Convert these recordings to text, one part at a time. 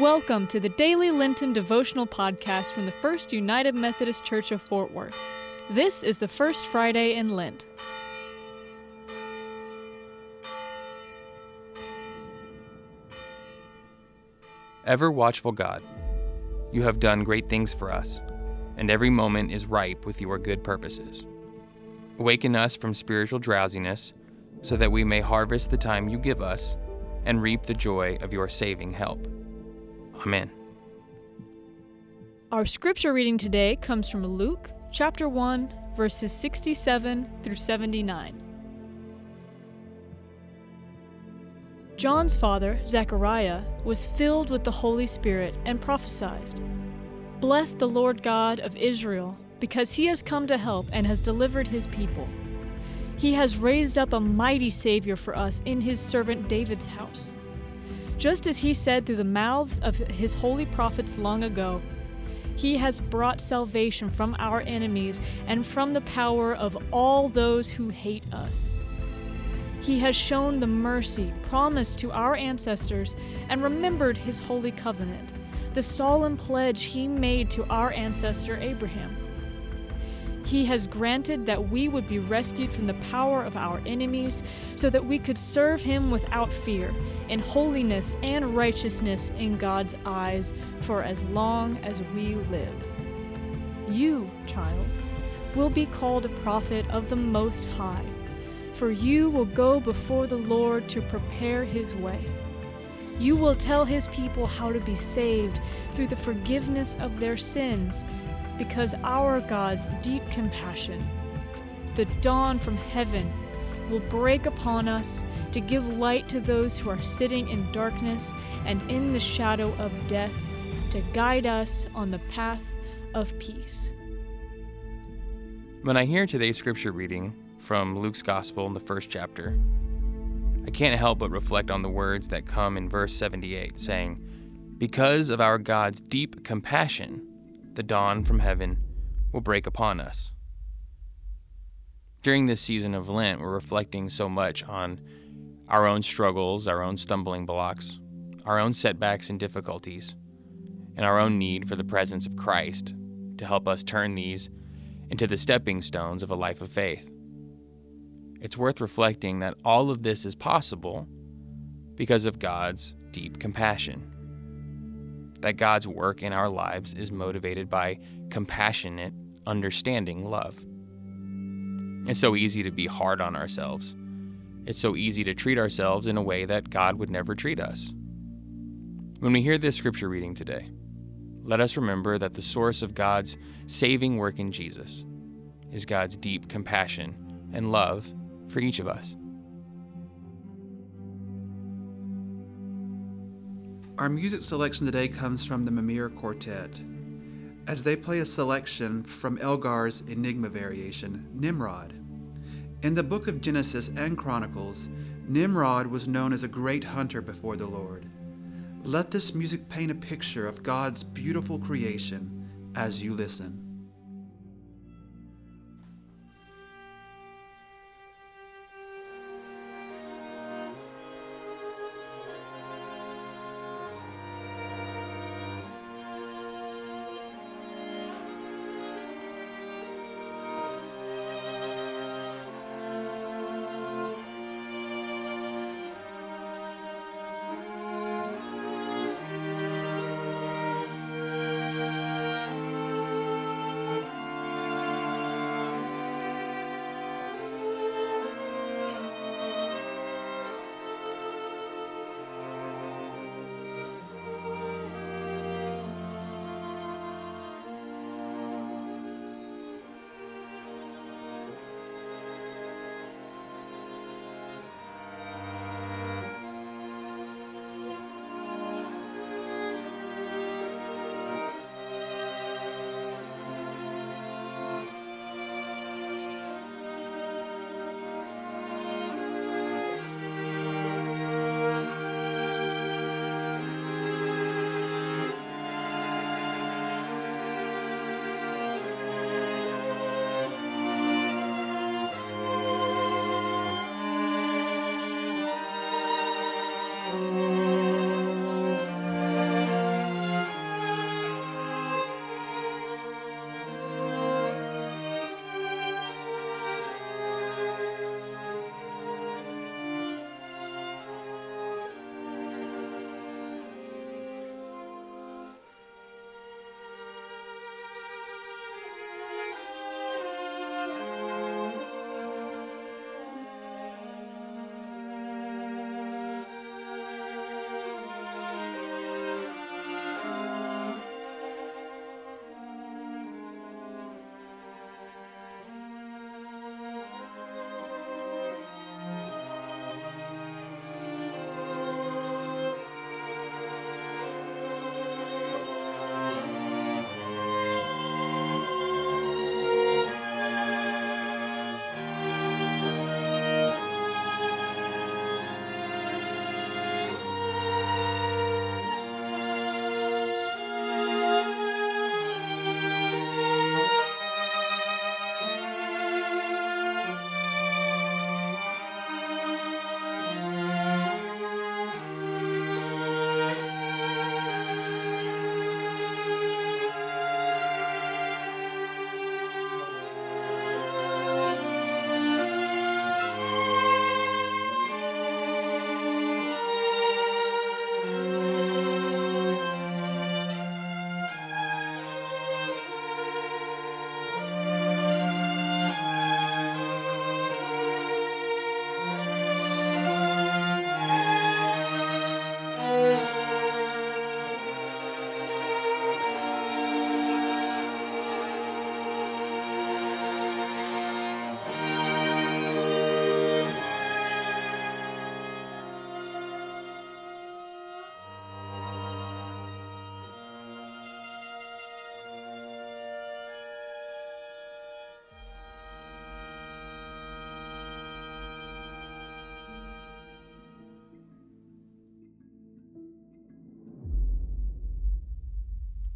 Welcome to the Daily Lenten Devotional Podcast from the First United Methodist Church of Fort Worth. This is the first Friday in Lent. Ever watchful God, you have done great things for us, and every moment is ripe with your good purposes. Awaken us from spiritual drowsiness so that we may harvest the time you give us and reap the joy of your saving help. Amen. Our scripture reading today comes from Luke chapter 1, verses 67 through 79. John's father, Zechariah, was filled with the Holy Spirit and prophesied Bless the Lord God of Israel, because he has come to help and has delivered his people. He has raised up a mighty Savior for us in his servant David's house just as he said through the mouths of his holy prophets long ago. He has brought salvation from our enemies and from the power of all those who hate us. He has shown the mercy promised to our ancestors and remembered his holy covenant, the solemn pledge he made to our ancestor Abraham. He has granted that we would be rescued from the power of our enemies, so that we could serve Him without fear, in holiness and righteousness in God's eyes, for as long as we live. You, child, will be called a prophet of the Most High, for you will go before the Lord to prepare His way. You will tell His people how to be saved through the forgiveness of their sins because our God's deep compassion, the dawn from heaven, will break upon us to give light to those who are sitting in darkness and in the shadow of death, to guide us on the path of peace. When I hear today's scripture reading from Luke's Gospel in the first chapter, I can't help but reflect on the words that come in verse 78, saying, Because of our God's deep compassion, the dawn from heaven will break upon us. During this season of Lent, we're reflecting so much on our own struggles, our own stumbling blocks, our own setbacks and difficulties, and our own need for the presence of Christ to help us turn these into the stepping stones of a life of faith. It's worth reflecting that all of this is possible because of God's deep compassion that God's work in our lives is motivated by compassionate, understanding love. It's so easy to be hard on ourselves. It's so easy to treat ourselves in a way that God would never treat us. When we hear this scripture reading today, let us remember that the source of God's saving work in Jesus is God's deep compassion and love for each of us. Our music selection today comes from the Mimir Quartet, as they play a selection from Elgar's Enigma variation, Nimrod. In the book of Genesis and Chronicles, Nimrod was known as a great hunter before the Lord. Let this music paint a picture of God's beautiful creation as you listen.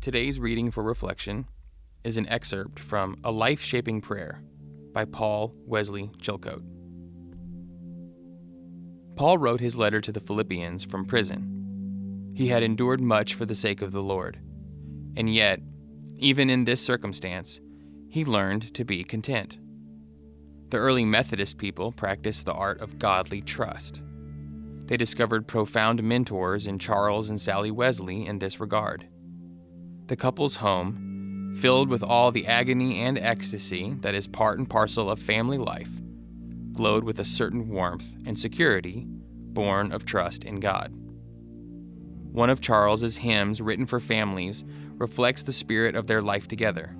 Today's reading for reflection is an excerpt from A Life Shaping Prayer by Paul Wesley Chilcote. Paul wrote his letter to the Philippians from prison. He had endured much for the sake of the Lord, and yet, even in this circumstance, he learned to be content. The early Methodist people practiced the art of godly trust. They discovered profound mentors in Charles and Sally Wesley in this regard. The couple's home, filled with all the agony and ecstasy that is part and parcel of family life, glowed with a certain warmth and security born of trust in God. One of Charles's hymns written for families reflects the spirit of their life together.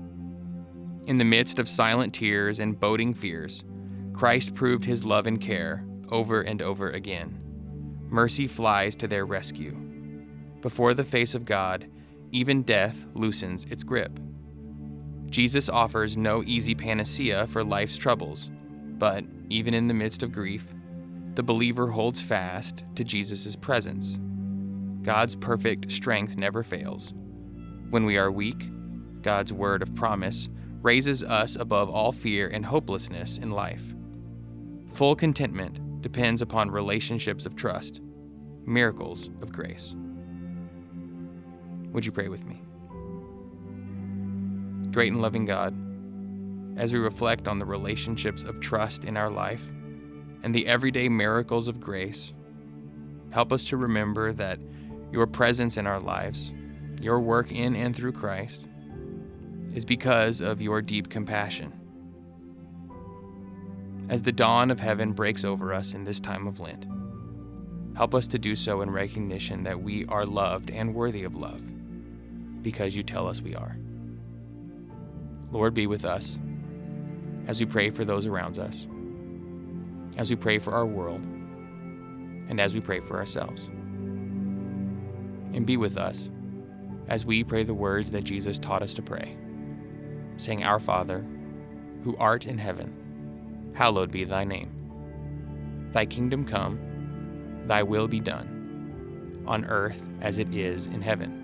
In the midst of silent tears and boding fears, Christ proved his love and care over and over again. Mercy flies to their rescue. Before the face of God, even death loosens its grip. Jesus offers no easy panacea for life's troubles, but even in the midst of grief, the believer holds fast to Jesus' presence. God's perfect strength never fails. When we are weak, God's word of promise raises us above all fear and hopelessness in life. Full contentment depends upon relationships of trust, miracles of grace. Would you pray with me? Great and loving God, as we reflect on the relationships of trust in our life and the everyday miracles of grace, help us to remember that your presence in our lives, your work in and through Christ, is because of your deep compassion. As the dawn of heaven breaks over us in this time of Lent, help us to do so in recognition that we are loved and worthy of love because you tell us we are. Lord, be with us as we pray for those around us, as we pray for our world, and as we pray for ourselves. And be with us as we pray the words that Jesus taught us to pray, saying, Our Father, who art in heaven, hallowed be thy name. Thy kingdom come, thy will be done, on earth as it is in heaven.